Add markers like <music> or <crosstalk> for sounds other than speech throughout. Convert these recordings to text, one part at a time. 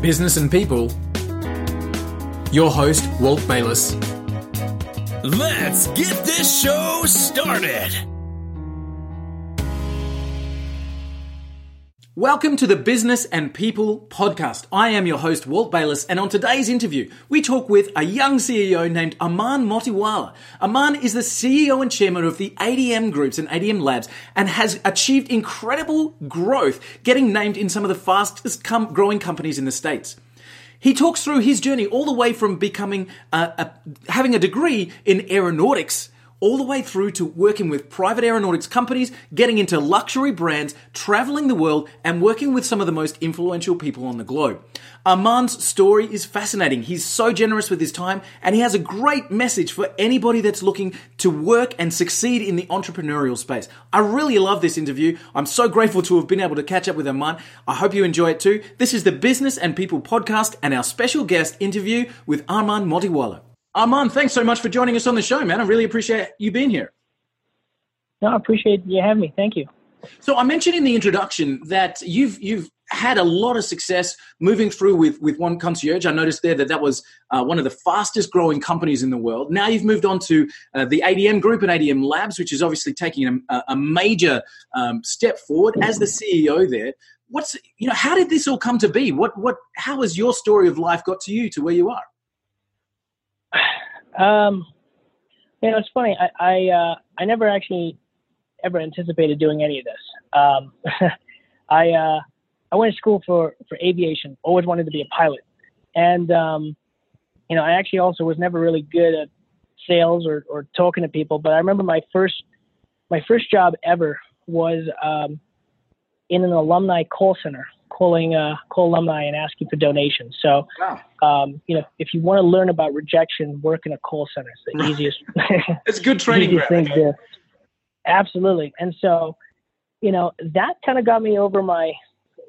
business and people. Your host, Walt Bayliss. Let's get this show started. Welcome to the Business and People podcast. I am your host, Walt Bayliss, and on today's interview, we talk with a young CEO named Arman Motiwalla. Arman is the CEO and chairman of the ADM Groups and ADM Labs and has achieved incredible growth, getting named in some of the fastest com- growing companies in the States. He talks through his journey all the way from becoming, a, having a degree in aeronautics all the way through to working with private aeronautics companies, getting into luxury brands, traveling the world, and working with some of the most influential people on the globe. Arman's story is fascinating. He's so generous with his time, and he has a great message for anybody that's looking to work and succeed in the entrepreneurial space. I really love this interview. I'm so grateful to have been able to catch up with Arman. I hope you enjoy it too. This is the Business and People podcast and our special guest interview with Arman Motiwalla. Arman, thanks so much for joining us on the show, man. I really appreciate you being here. No, I appreciate you having me. Thank you. So I mentioned in the introduction that you've you've had a lot of success moving through with with one concierge. I noticed there that that was uh, one of the fastest growing companies in the world. Now you've moved on to uh, the ADM Group and ADM Labs, which is obviously taking a, a major um, step forward as the CEO there. What's you know how did this all come to be? What what how has your story of life got to you to where you are? Um, you know, it's funny. I I, uh, I never actually ever anticipated doing any of this. Um, <laughs> I uh, I went to school for for aviation. Always wanted to be a pilot, and um, you know, I actually also was never really good at sales or, or talking to people. But I remember my first my first job ever was um, in an alumni call center calling uh, call alumni and asking for donations. So, wow. um, you know, if you want to learn about rejection, work in a call center. It's the <laughs> easiest. it's good <laughs> training ground. Okay? Absolutely. And so, you know, that kind of got me over my,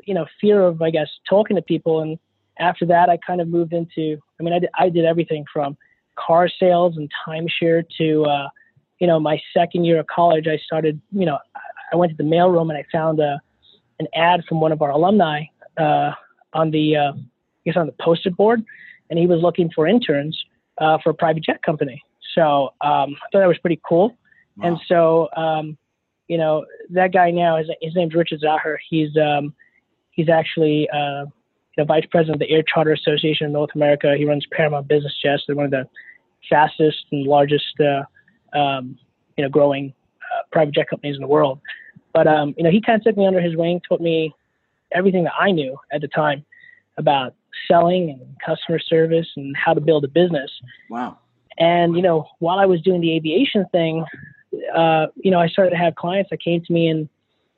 you know, fear of, I guess, talking to people. And after that, I kind of moved into. I mean, I did, I did everything from car sales and timeshare to, uh, you know, my second year of college. I started, you know, I went to the mailroom and I found a an ad from one of our alumni uh, on the uh, I guess on the posted board, and he was looking for interns uh, for a private jet company. So um, I thought that was pretty cool. Wow. And so um, you know that guy now his, his name's Richard Zaher. He's um, he's actually uh, you know, vice president of the Air Charter Association of North America. He runs Paramount Business Jets. They're one of the fastest and largest uh, um, you know growing uh, private jet companies in the world. But um, you know, he kind of took me under his wing, taught me everything that I knew at the time about selling and customer service and how to build a business. Wow. And you know, while I was doing the aviation thing, uh, you know, I started to have clients that came to me and,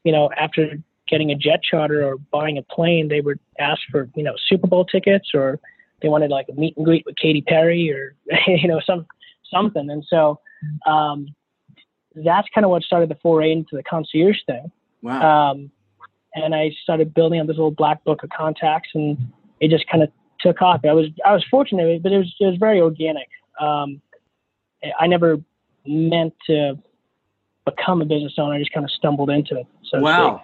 you know, after getting a jet charter or buying a plane, they would ask for, you know, Super Bowl tickets or they wanted like a meet and greet with Katy Perry or, <laughs> you know, some something. And so, um, that's kind of what started the foray into the concierge thing. Wow. Um, and I started building up this little black book of contacts, and it just kind of took off. I was I was fortunate, but it was it was very organic. Um, I never meant to become a business owner. I just kind of stumbled into it. So wow.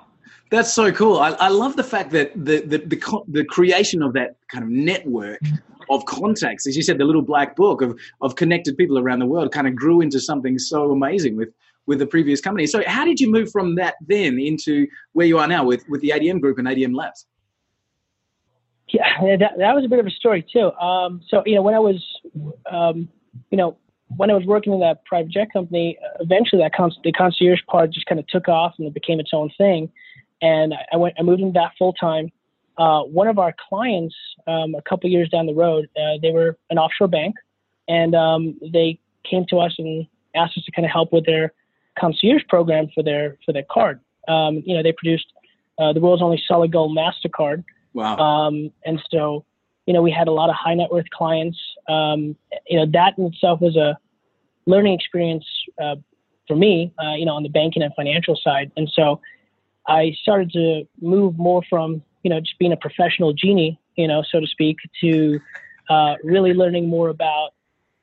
That's so cool. I, I love the fact that the, the, the, the creation of that kind of network of contacts, as you said, the little black book of, of connected people around the world kind of grew into something so amazing with, with the previous company. So how did you move from that then into where you are now with, with the ADM group and ADM labs? Yeah, that, that was a bit of a story too. Um, so, you know, when I was, um, you know, when I was working in that private jet company, eventually that con- the concierge part just kind of took off and it became its own thing and I went I moved into that full time. Uh, one of our clients, um, a couple years down the road, uh, they were an offshore bank, and um, they came to us and asked us to kind of help with their concierge program for their for their card. Um, you know, they produced uh, the world's only solid gold Mastercard. Wow. Um, and so, you know, we had a lot of high net worth clients. Um, you know, that in itself was a learning experience uh, for me. Uh, you know, on the banking and financial side, and so I started to move more from, you know, just being a professional genie, you know, so to speak, to uh, really learning more about,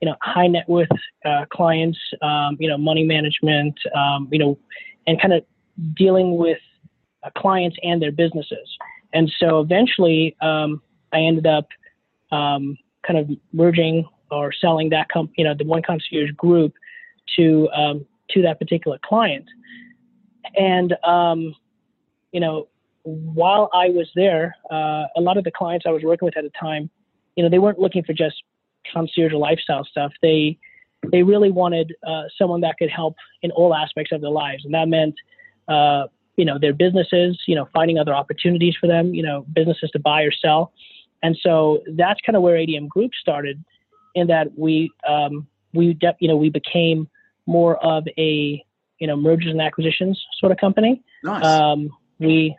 you know, high net worth uh, clients, um, you know, money management, um, you know, and kind of dealing with uh, clients and their businesses. And so eventually, um, I ended up um, kind of merging or selling that comp, you know, the one concierge group to um, to that particular client. And um, you know, while I was there, uh, a lot of the clients I was working with at the time, you know, they weren't looking for just concierge or lifestyle stuff. They they really wanted uh, someone that could help in all aspects of their lives, and that meant, uh, you know, their businesses, you know, finding other opportunities for them, you know, businesses to buy or sell, and so that's kind of where ADM Group started, in that we um, we de- you know we became more of a you know mergers and acquisitions sort of company. Nice. Um, we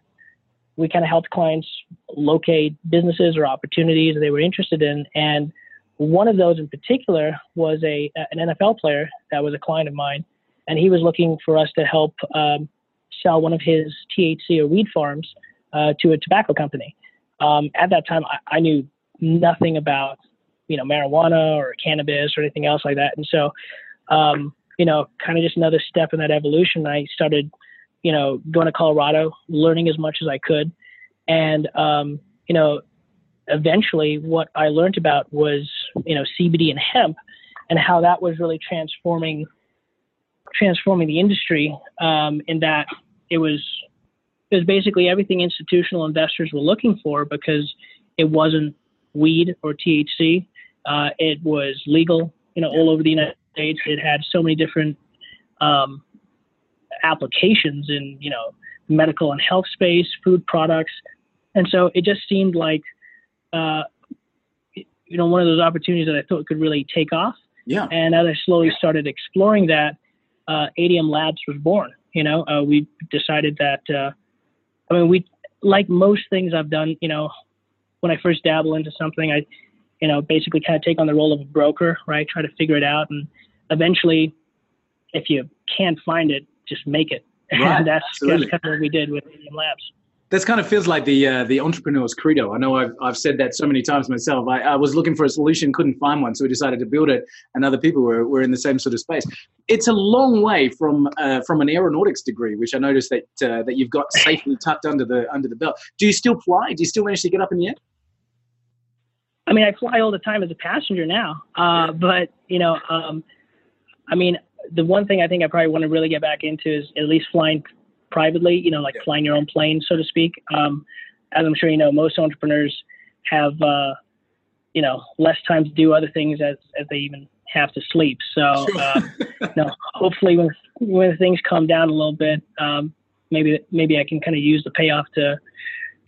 we kind of helped clients locate businesses or opportunities they were interested in, and one of those in particular was a an NFL player that was a client of mine, and he was looking for us to help um, sell one of his THC or weed farms uh, to a tobacco company. Um, at that time, I, I, knew nothing about you know marijuana or cannabis or anything else like that, and so um, you know, kind of just another step in that evolution. I started, you know, going to Colorado, learning as much as I could, and um, you know, eventually what I learned about was, you know, CBD and hemp and how that was really transforming transforming the industry um, in that it was it was basically everything institutional investors were looking for because it wasn't weed or THC. Uh, it was legal, you know, all over the United States. It had so many different um, applications in, you know, medical and health space, food products, and so it just seemed like uh, you know, one of those opportunities that I thought could really take off. Yeah. And as I slowly started exploring that, uh, ADM Labs was born. You know, uh, we decided that, uh, I mean, we, like most things I've done, you know, when I first dabble into something, I, you know, basically kind of take on the role of a broker, right? Try to figure it out. And eventually, if you can't find it, just make it. <laughs> Right. and that's, Absolutely. that's kind of what we did with ADM Labs this kind of feels like the uh, the entrepreneur's credo. I know I've, I've said that so many times myself. I, I, was looking for a solution, couldn't find one, so we decided to build it, and other people were, were in the same sort of space. It's a long way from uh, from an aeronautics degree, which I noticed that uh, that you've got safely <laughs> tucked under the under the belt. Do you still fly? Do you still manage to get up in the air? I mean, I fly all the time as a passenger now, uh, but you know, um, I mean, the one thing I think I probably want to really get back into is at least flying privately, you know, like yeah. flying your own plane, so to speak. Um, as I'm sure you know, most entrepreneurs have, uh, you know, less time to do other things as, as they even have to sleep. So, uh, <laughs> you know, hopefully when, when things calm down a little bit, um, maybe, maybe I can kind of use the payoff to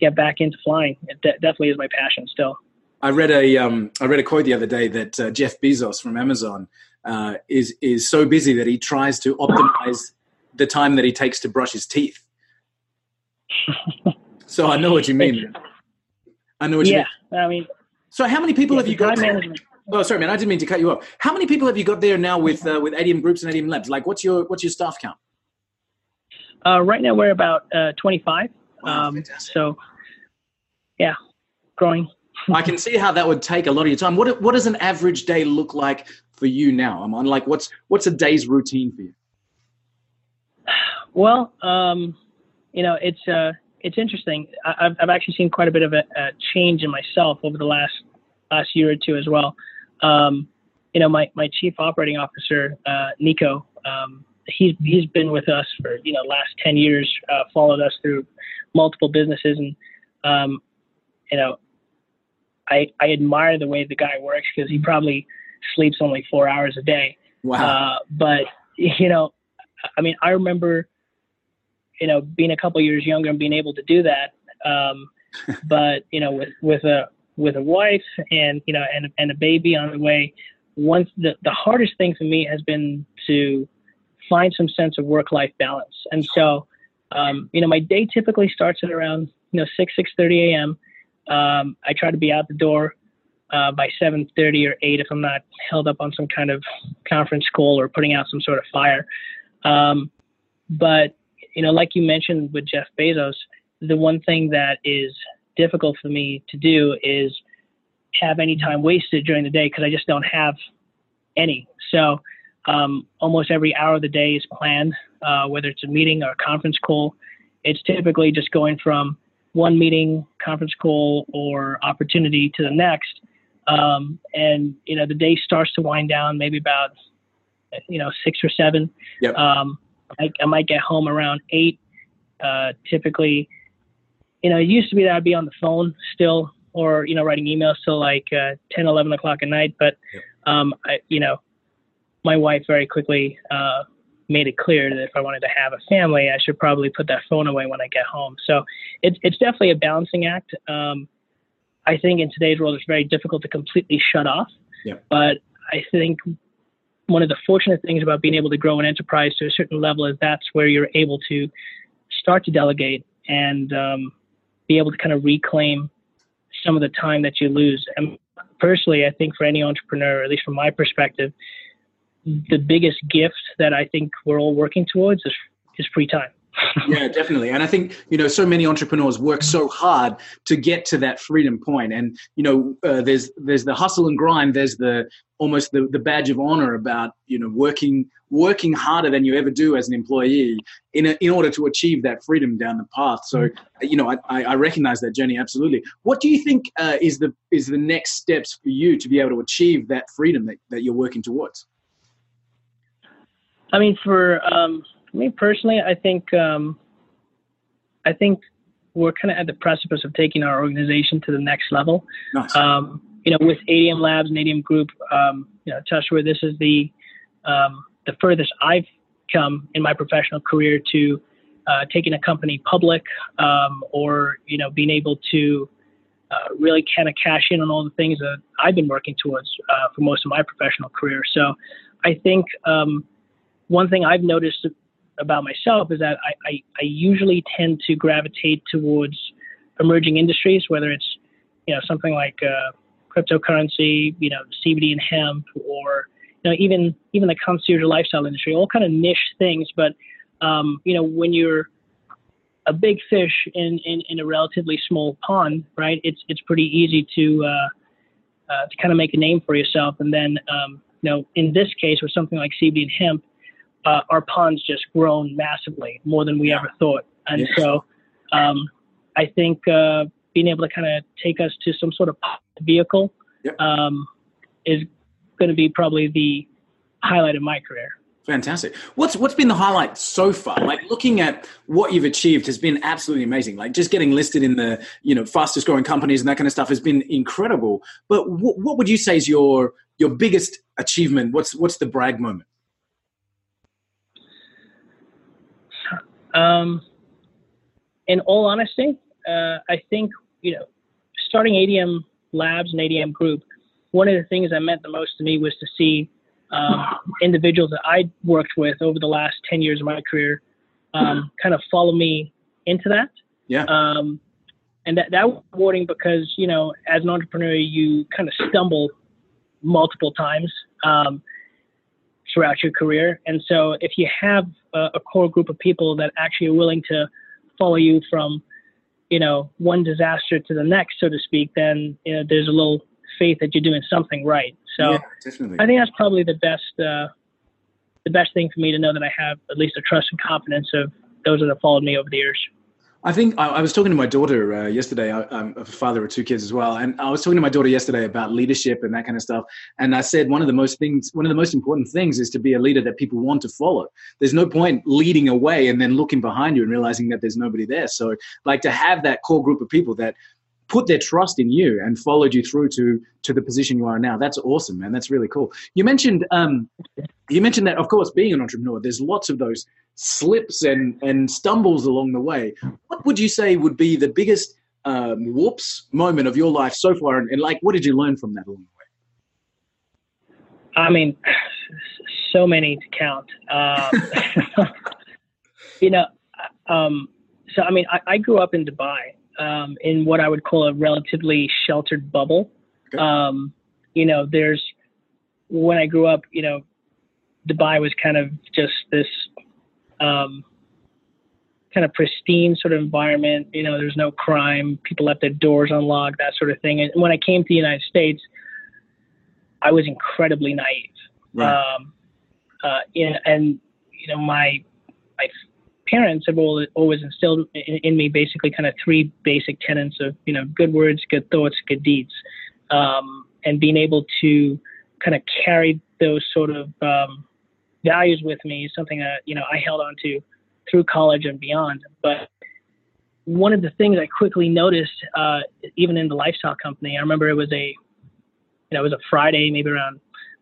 get back into flying. It de- definitely is my passion still. I read a um, I read a quote the other day that uh, Jeff Bezos from Amazon uh, is is so busy that he tries to optimize the time that he takes to brush his teeth. <laughs> so I know what you mean. I know what yeah, you mean. I mean. So how many people yeah, have you got? Oh, sorry, man. I didn't mean to cut you off. How many people have you got there now with uh, with ADM Groups and ADM Labs? Like, what's your what's your staff count? Uh, right now, we're about uh, 25. Wow, um, so, yeah, growing. I can see how that would take a lot of your time. What what does an average day look like for you now? I'm on like what's what's a day's routine for you? Well, um, you know, it's uh, it's interesting. I, have I've actually seen quite a bit of a, a, change in myself over the last last year or two as well. Um, you know, my, my chief operating officer, uh, Nico, um, he's he's been with us for you know last ten years, uh, followed us through multiple businesses, and um, you know, I I admire the way the guy works because he probably sleeps only four hours a day. Wow. Uh, but you know, I mean, I remember you know, being a couple years younger and being able to do that. Um, <laughs> but you know, with with a with a wife and you know and and a baby on the way, once the the hardest thing for me has been to find some sense of work life balance. And so, um, you know, my day typically starts at around you know six six thirty a.m. Um, I try to be out the door uh, by 7:30 or 8 if I'm not held up on some kind of conference call or putting out some sort of fire. Um, but you know, like you mentioned with Jeff Bezos, the one thing that is difficult for me to do is have any time wasted during the day because I just don't have any. So um, almost every hour of the day is planned, uh, whether it's a meeting or a conference call. It's typically just going from one meeting, conference call or opportunity to the next. Um, and you know, the day starts to wind down, maybe about you know six or seven. Yep. Um, I, I might get home around eight. Uh, typically, you know, it used to be that I'd be on the phone still, or you know, writing emails till like uh, 10, 11 o'clock at night. But Yep. um, I, you know, my wife very quickly uh, made it clear that if I wanted to have a family, I should probably put that phone away when I get home. So it's it's definitely a balancing act. Um, I think in today's world, it's very difficult to completely shut off. Yeah. But I think one of the fortunate things about being able to grow an enterprise to a certain level is that's where you're able to start to delegate and um, be able to kind of reclaim some of the time that you lose. And personally, I think for any entrepreneur, at least from my perspective, the biggest gift that I think we're all working towards is is free time. Yeah, definitely. And I think you know, so many entrepreneurs work so hard to get to that freedom point. And you know, uh, there's there's the hustle and grind. There's the almost the, the badge of honor about you know working working harder than you ever do as an employee in a, in order to achieve that freedom down the path. So you know, I, I recognize that journey absolutely. What do you think uh, is the is the next steps for you to be able to achieve that freedom that, that you're working towards? I mean, for um, me personally, I think um, I think we're kind of at the precipice of taking our organization to the next level. Nice. Um, you know, with ADM Labs and ADM Group, um, you know, Joshua, this is the um, the furthest I've come in my professional career to uh, taking a company public, um, or you know, being able to uh, really kind of cash in on all the things that I've been working towards uh, for most of my professional career. So, I think um, one thing I've noticed about myself is that I, I, I usually tend to gravitate towards emerging industries, whether it's you know something like uh, cryptocurrency, you know CBD and hemp, or you know even even the concierge lifestyle industry, all kind of niche things. But um, you know when you're a big fish in, in, in a relatively small pond, right? It's it's pretty easy to uh, uh, to kind of make a name for yourself, and then um, you know in this case with something like CBD and hemp uh, our pond's just grown massively, more than we ever thought. And Yes. so um, I think uh, being able to kind of take us to some sort of vehicle Yep. um, is going to be probably the highlight of my career. Fantastic. What's what's been the highlight so far? Like looking at what you've achieved has been absolutely amazing. Like just getting listed in the you know fastest growing companies and that kind of stuff has been incredible. But wh- what would you say is your your biggest achievement? What's what's the brag moment? Um, in all honesty, uh, I think you know, starting ADM Labs and ADM Group, one of the things that meant the most to me was to see um, individuals that I worked with over the last ten years of my career um, kind of follow me into that. Yeah. Um, and that that was rewarding because you know, as an entrepreneur, you kind of stumble multiple times. Um, throughout your career. And so if you have a, a core group of people that actually are willing to follow you from, you know, one disaster to the next, so to speak, then you know there's a little faith that you're doing something right. So yeah. I think that's probably the best uh, the best thing for me to know that I have at least a trust and confidence of those that have followed me over the years. I think I, I was talking to my daughter uh, yesterday. I, I'm a father of two kids as well, and I was talking to my daughter yesterday about leadership and that kind of stuff. And I said one of the most things, one of the most important things, is to be a leader that people want to follow. There's no point leading away and then looking behind you and realizing that there's nobody there. So, like to have that core group of people that put their trust in you and followed you through to to the position you are now. That's awesome, man. That's really cool. You mentioned um, you mentioned that, of course, being an entrepreneur, there's lots of those slips and and stumbles along the way. What would you say would be the biggest um, whoops moment of your life so far, and, and like, what did you learn from that along the way? I mean, so many to count. Um, <laughs> <laughs> you know, um, so I mean, I, I grew up in Dubai um, in what I would call a relatively sheltered bubble. Okay. Um, you know, there's when I grew up, you know, Dubai was kind of just this um, kind of pristine sort of environment. You know, there's no crime, people left their doors unlocked, that sort of thing. And when I came to the United States, I was incredibly naive. Right. Um, uh, you know, and you know, my my parents have always instilled in, me basically kind of three basic tenets of you know good words, good thoughts, good deeds, um, and being able to kind of carry those sort of um, values with me is something that you know I held on to through college and beyond. But one of the things I quickly noticed, uh, even in the lifestyle company, I remember it was a, you know, it was a Friday, maybe around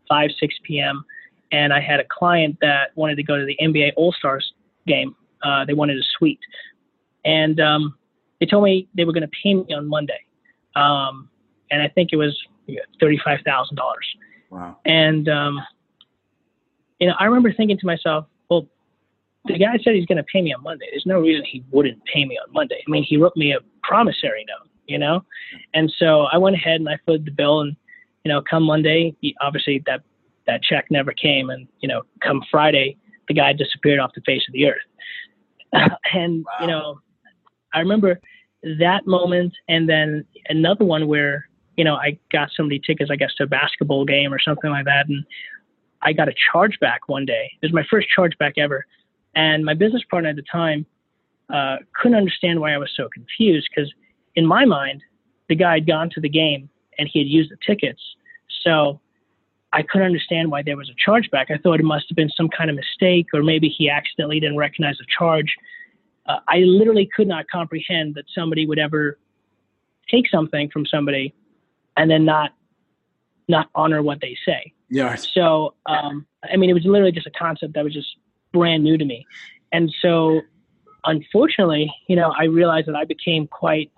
five, six p.m., and I had a client that wanted to go to the NBA All Stars game. Uh, they wanted a suite, and um, they told me they were going to pay me on Monday, um, and I think it was thirty-five thousand dollars. Wow. And um, you know, I remember thinking to myself, well, the guy said he's going to pay me on Monday. There's no reason he wouldn't pay me on Monday. I mean, he wrote me a promissory note, you know? And so I went ahead and I footed the bill and, you know, come Monday, he, obviously that, that check never came. And, you know, come Friday, the guy disappeared off the face of the earth. <laughs> and, wow. you know, I remember that moment and then another one where, you know, I got somebody tickets, I guess, to a basketball game or something like that. And I got a chargeback one day. It was my first chargeback ever. And my business partner at the time uh, couldn't understand why I was so confused because in my mind, the guy had gone to the game and he had used the tickets. So I couldn't understand why there was a chargeback. I thought it must have been some kind of mistake or maybe he accidentally didn't recognize the charge. Uh, I literally could not comprehend that somebody would ever take something from somebody and then not not honor what they say. Yeah. So, um, I mean, it was literally just a concept that was just brand new to me. And so, unfortunately, you know, I realized that I became quite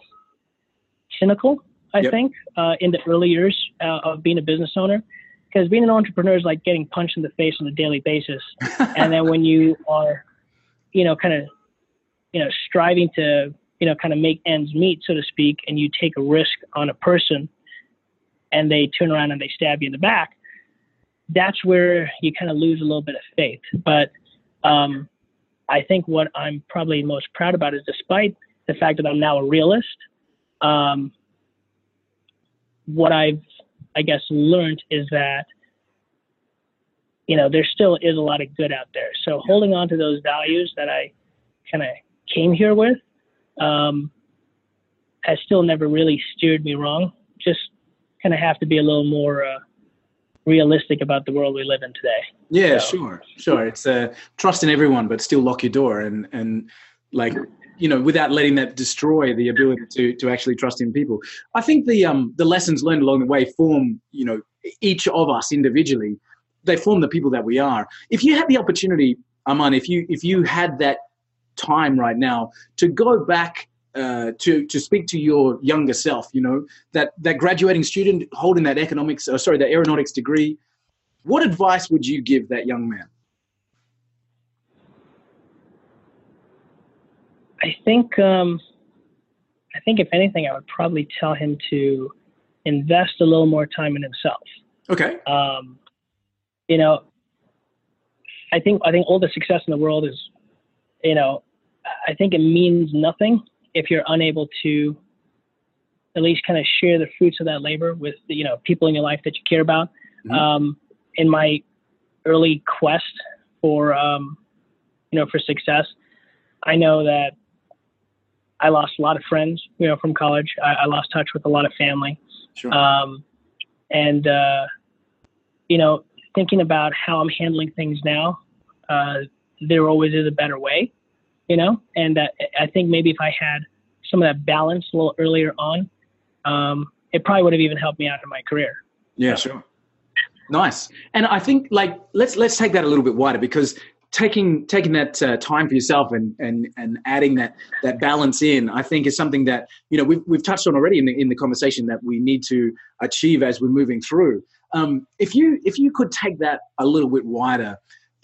cynical, I yep. think, uh, in the early years uh, of being a business owner. Because being an entrepreneur is like getting punched in the face on a daily basis. and then when you are, you know, kind of, you know, striving to, you know, kind of make ends meet, so to speak, and you take a risk on a person and they turn around and they stab you in the back, that's where you kind of lose a little bit of faith. But um, I think what I'm probably most proud about is despite the fact that I'm now a realist, um, what I've, I guess, learned is that, you know, there still is a lot of good out there. So holding on to those values that I kind of came here with um, has still never really steered me wrong. Just kind of have to be a little more uh, realistic about the world we live in today. Yeah, so. sure, sure. It's uh, trust in everyone, but still lock your door and and like you know without letting that destroy the ability to to actually trust in people. I think the um the lessons learned along the way form you know each of us individually. They form the people that we are. If you had the opportunity, Arman, if you if you had that time right now to go back uh, to to speak to your younger self. You know that that graduating student holding that economics, uh, sorry, that aeronautics degree. What advice would you give that young man? I think um, I think if anything, I would probably tell him to invest a little more time in himself. Okay. Um, you know, I think I think all the success in the world is, you know, I think it means nothing if you're unable to at least kind of share the fruits of that labor with you know people in your life that you care about. Mm-hmm. Um, in my early quest for um, you know for success, I know that I lost a lot of friends you know from college. I, I lost touch with a lot of family, sure. um, and uh, you know thinking about how I'm handling things now, uh, there always is a better way you know. And uh, I think maybe if I had some of that balance a little earlier on, um, it probably would have even helped me out in my career. Yeah, sure. Nice. And I think like let's let's take that a little bit wider because taking taking that uh, time for yourself and and and adding that that balance in i think is something that you know we've, we've touched on already in the, in the conversation that we need to achieve as we're moving through um, if you if you could take that a little bit wider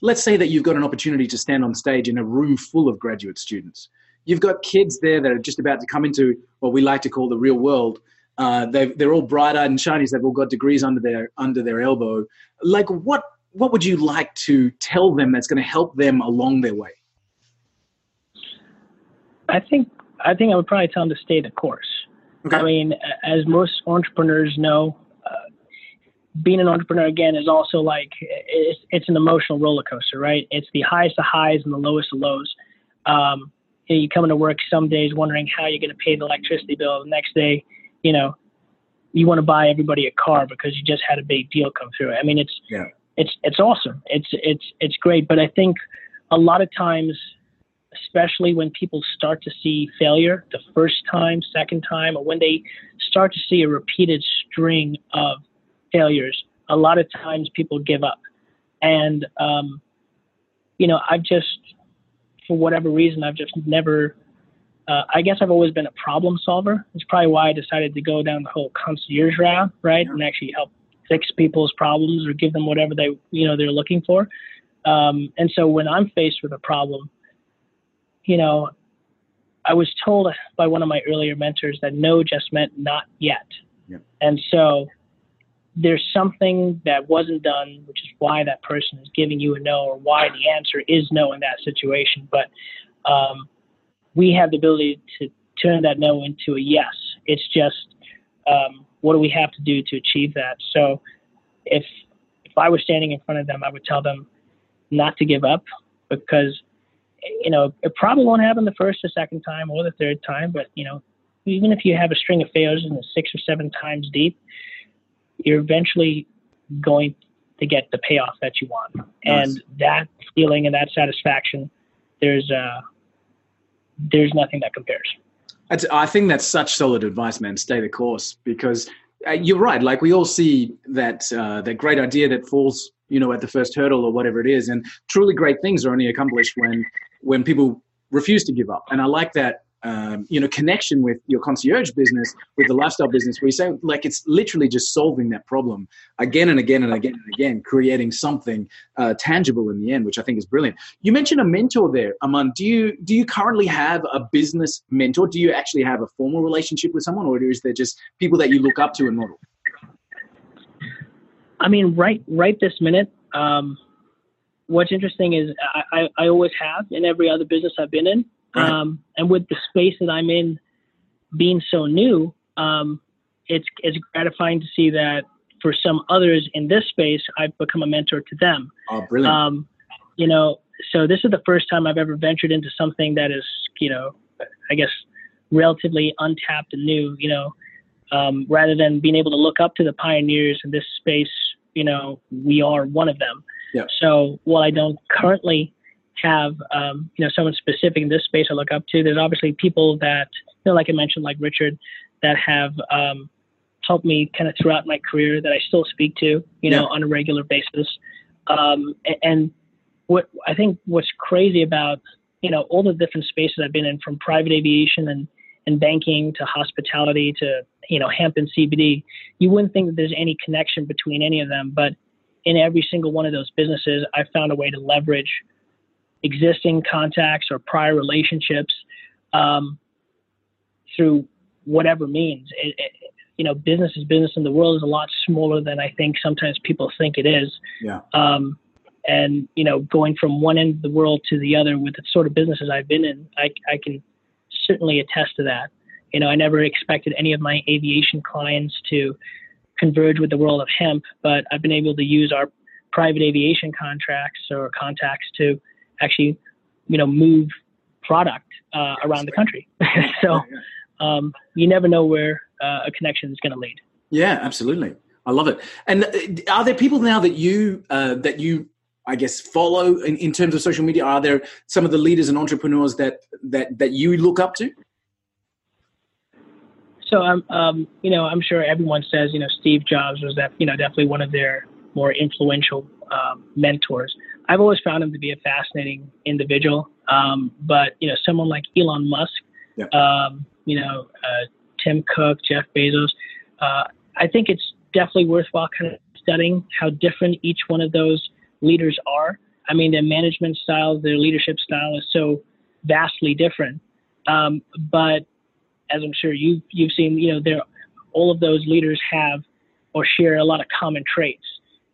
let's say that you've got an opportunity to stand on stage in a room full of graduate students. You've got kids there that are just about to come into what we like to call the real world. Uh, they're all bright-eyed and shiny. They've all got degrees under their under their elbow. Like, what what would you like to tell them that's going to help them along their way? I think I think I would probably tell them to stay the course. Okay. I mean, as most entrepreneurs know, being an entrepreneur again is also like it's, it's an emotional roller coaster, right? It's the highest of highs and the lowest of lows. Um, you, know, you come into work some days wondering how you're going to pay the electricity bill. The next day, you know, you want to buy everybody a car because you just had a big deal come through. I mean, it's yeah. It's it's awesome. It's it's it's great. But I think a lot of times, especially when people start to see failure the first time, second time, or when they start to see a repeated string of failures, a lot of times people give up. And um, you know, I've just for whatever reason, I've just never. Uh, I guess I've always been a problem solver. It's probably why I decided to go down the whole concierge route, right, and actually help fix people's problems or give them whatever they you know they're looking for. Um, and so when I'm faced with a problem, you know, I was told by one of my earlier mentors that no just meant not yet. Yep. And so there's something that wasn't done, which is why that person is giving you a no or why the answer is no in that situation. But um, we have the ability to turn that no into a yes. It's just um, what do we have to do to achieve that? So if if I were standing in front of them, I would tell them not to give up because you know it probably won't happen the first or second time or the third time, but you know even if you have a string of failures and it's six or seven times deep, you're eventually going to get the payoff that you want. Nice. And that feeling and that satisfaction, there's uh, there's nothing that compares. I think that's such solid advice, man. Stay the course because uh, you're right. Like we all see that uh, that great idea that falls, you know, at the first hurdle or whatever it is, and truly great things are only accomplished when when people refuse to give up. And I like that um, you know connection with your concierge business with the lifestyle business where you say like it's literally just solving that problem again and again and again and again creating something uh, tangible in the end which i think is brilliant. You mentioned a mentor there arman. Do you do you currently have a business mentor? Do you actually have a formal relationship with someone or is there just people that you look up to and model? I mean right right this minute um, what's interesting is I, I, I always have in every other business i've been in um, and with the space that I'm in being so new, um, it's it's gratifying to see that for some others in this space, I've become a mentor to them. Oh, brilliant! Um, you know, so this is the first time I've ever ventured into something that is, you know, I guess relatively untapped and new. You know, um, rather than being able to look up to the pioneers in this space, you know, we are one of them. Yeah. So while I don't currently have um, you know someone specific in this space I look up to. There's obviously people that you know, like I mentioned, like Richard, that have um, helped me kind of throughout my career that I still speak to, you know, on a regular basis. Um, and what I think what's crazy about you know all the different spaces I've been in, from private aviation and and banking to hospitality to you know hemp and CBD, you wouldn't think that there's any connection between any of them, but in every single one of those businesses, I found a way to leverage existing contacts or prior relationships um, through whatever means. It, it, you know, business is business, and the world is a lot smaller than I think sometimes people think it is. Yeah. Um, and you know, going from one end of the world to the other with the sort of businesses I've been in, I, I can certainly attest to that. You know, I never expected any of my aviation clients to converge with the world of hemp, but I've been able to use our private aviation contracts or contacts to actually, you know, move product uh, around the country. <laughs> so um, you never know where uh, a connection is going to lead. Yeah, absolutely. I love it. And uh, are there people now that you uh, that you I guess follow in, in terms of social media? Are there some of the leaders and entrepreneurs that that that you look up to? So I'm, um, um, you know, I'm sure everyone says, you know, Steve Jobs was that, you know, definitely one of their more influential um, mentors. I've always found him to be a fascinating individual. Um, but you know, someone like Elon Musk, yeah. um, you know, uh, Tim Cook, Jeff Bezos, uh, I think it's definitely worthwhile kind of studying how different each one of those leaders are. I mean, their management style, their leadership style is so vastly different. Um, but as I'm sure you you've seen, you know, there all of those leaders have or share a lot of common traits.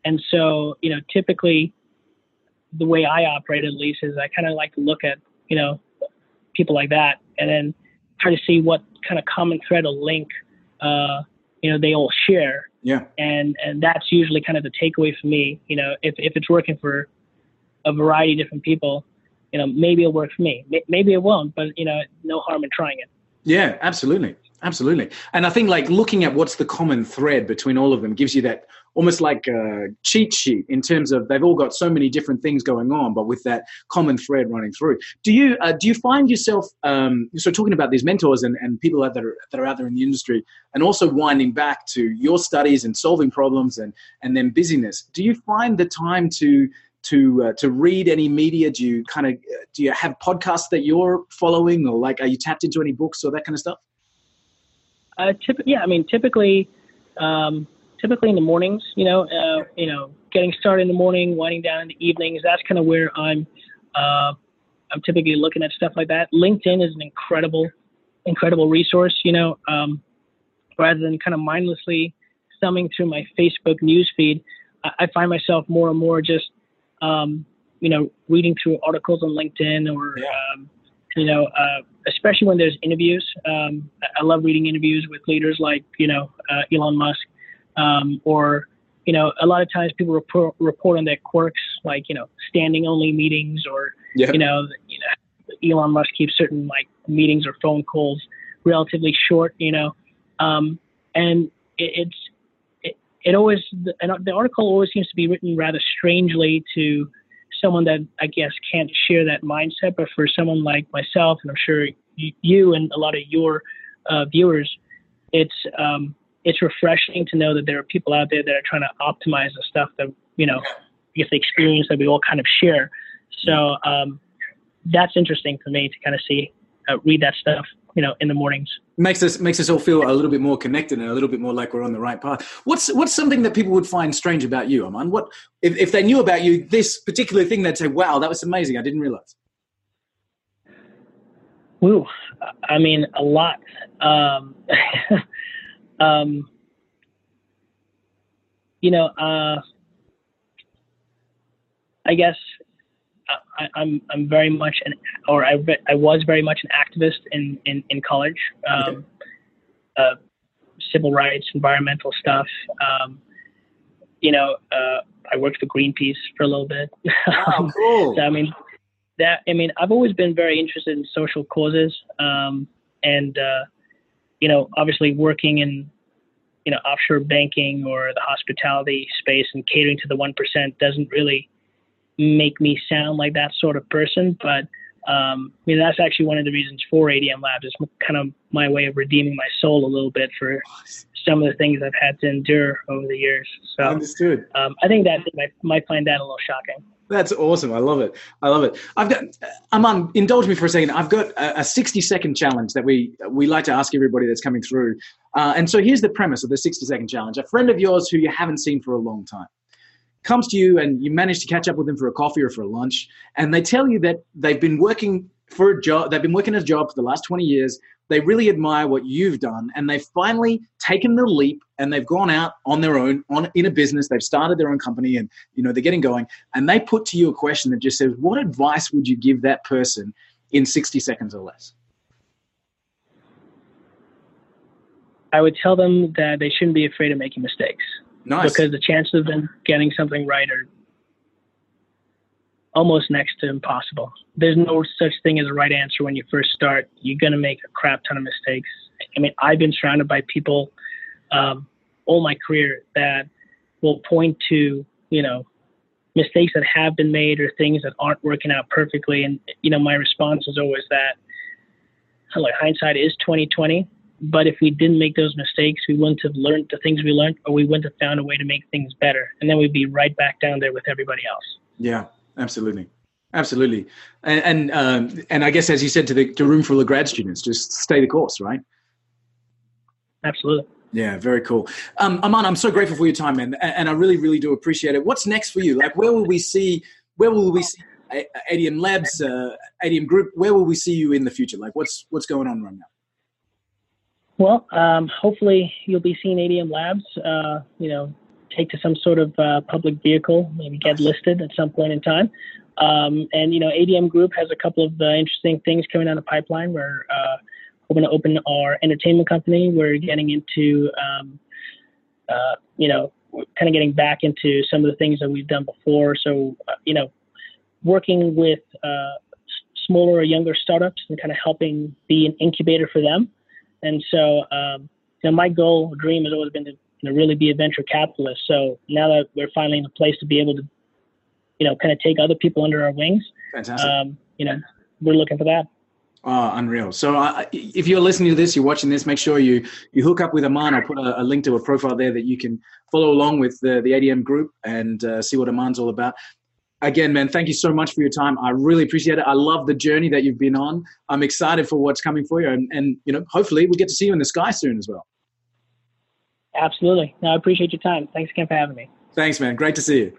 And so, you know, typically the way I operate at least is I kind of like to look at you know people like that and then try to see what kind of common thread or link uh, you know they all share. Yeah. And and that's usually kind of the takeaway for me. You know, if if it's working for a variety of different people, you know, maybe it'll work for me. Maybe it won't, but you know, no harm in trying it. Yeah, absolutely. Absolutely. And I think like looking at what's the common thread between all of them gives you that almost like a cheat sheet in terms of they've all got so many different things going on, but with that common thread running through. Do you uh, do you find yourself um, so talking about these mentors and, and people that are that are out there in the industry, and also winding back to your studies and solving problems and and then busyness? Do you find the time to to uh, to read any media? Do you kind of do you have podcasts that you're following, or like are you tapped into any books or that kind of stuff? Uh, typ- yeah, I mean, typically, um, typically in the mornings, you know, uh, you know, getting started in the morning, winding down in the evenings. That's kind of where I'm. Uh, I'm typically looking at stuff like that. LinkedIn is an incredible, incredible resource. You know, um, rather than kind of mindlessly thumbing through my Facebook newsfeed, I, I find myself more and more just, um, you know, reading through articles on LinkedIn or, yeah. You know, uh, especially when there's interviews. Um, I love reading interviews with leaders like, you know, uh, Elon Musk, um, or, you know, a lot of times people report, report on their quirks, like, you know, standing only meetings or, yeah. you, know, you know, Elon Musk keeps certain like meetings or phone calls relatively short, you know, um, and it, it's, it, it always, the, the article always seems to be written rather strangely to, someone that I guess can't share that mindset, but for someone like myself, and I'm sure you and a lot of your uh, viewers, it's um, it's refreshing to know that there are people out there that are trying to optimize the stuff that you know, get the experience that we all kind of share. So um, that's interesting for me to kind of see, uh, read that stuff you know in the mornings. Makes us makes us all feel a little bit more connected and a little bit more like we're on the right path. What's what's something that people would find strange about you arman? What if, if they knew about you this particular thing they'd say wow that was amazing. I didn't realize. Ooh, I mean a lot. Um, <laughs> um, you know, uh, I guess I, am I'm, I'm very much an or I I was very much an activist in in, in college. Um, uh, civil rights, environmental stuff. Um, you know, uh, I worked for Greenpeace for a little bit. Oh, <laughs> cool. so, I mean, that I mean, I've always been very interested in social causes, um, and uh, you know, obviously working in you know offshore banking or the hospitality space and catering to the one percent doesn't really make me sound like that sort of person, but um, I mean that's actually one of the reasons for ADM Labs. It's kind of my way of redeeming my soul a little bit for some of the things I've had to endure over the years. So understood. Um, I think that might, might find that a little shocking. That's awesome. I love it. I love it. I've got Arman, indulge me for a second. I've got a, a 60 second challenge that we we like to ask everybody that's coming through. Uh, and so here's the premise of the 60 second challenge. A friend of yours who you haven't seen for a long time comes to you and you manage to catch up with them for a coffee or for a lunch, and they tell you that they've been working for a job, they've been working a job for the last 20 years. They really admire what you've done, and they've finally taken the leap and they've gone out on their own on in a business. They've started their own company, and you know they're getting going. And they put to you a question that just says, "What advice would you give that person in 60 seconds or less?" I would tell them that they shouldn't be afraid of making mistakes. Nice. Because the chances of them getting something right are almost next to impossible. There's no such thing as a right answer when you first start. You're going to make a crap ton of mistakes. I mean, I've been surrounded by people um, all my career that will point to, you know, mistakes that have been made or things that aren't working out perfectly. And, you know, my response is always that, like, hindsight is 2020. But if we didn't make those mistakes, we wouldn't have learned the things we learned, or we wouldn't have found a way to make things better. And then we'd be right back down there with everybody else. Yeah, absolutely. Absolutely, and and, um, and I guess as you said to the to room full of grad students, just stay the course, right? Absolutely. Yeah, very cool. Um, Arman, I'm so grateful for your time, man, and I really, really do appreciate it. What's next for you? Like, where will we see? Where will we see ADM Labs, uh, ADM Group? Where will we see you in the future? Like, what's what's going on right now? Well, um, hopefully you'll be seeing ADM Labs, uh, you know, take to some sort of uh, public vehicle, maybe get listed at some point in time. Um, and you know, ADM Group has a couple of uh, interesting things coming down the pipeline. We're uh, hoping to open our entertainment company. We're getting into, um, uh, you know, kind of getting back into some of the things that we've done before. So, uh, you know, working with uh, smaller or younger startups and kind of helping be an incubator for them. And so, um, you know, my goal, dream has always been to you know, really be a venture capitalist. So now that we're finally in a place to be able to, you know, kind of take other people under our wings, Fantastic. um, you know, we're looking for that. Oh, unreal. So uh, if you're listening to this, you're watching this, make sure you, you hook up with Arman. I'll put a, a link to a profile there that you can follow along with the, the ADM group and uh, see what Arman's all about. Again, man, thank you so much for your time. I really appreciate it. I love the journey that you've been on. I'm excited for what's coming for you. And, and you know, hopefully we get to see you in the sky soon as well. Absolutely. No, I appreciate your time. Thanks again for having me. Thanks, man. Great to see you.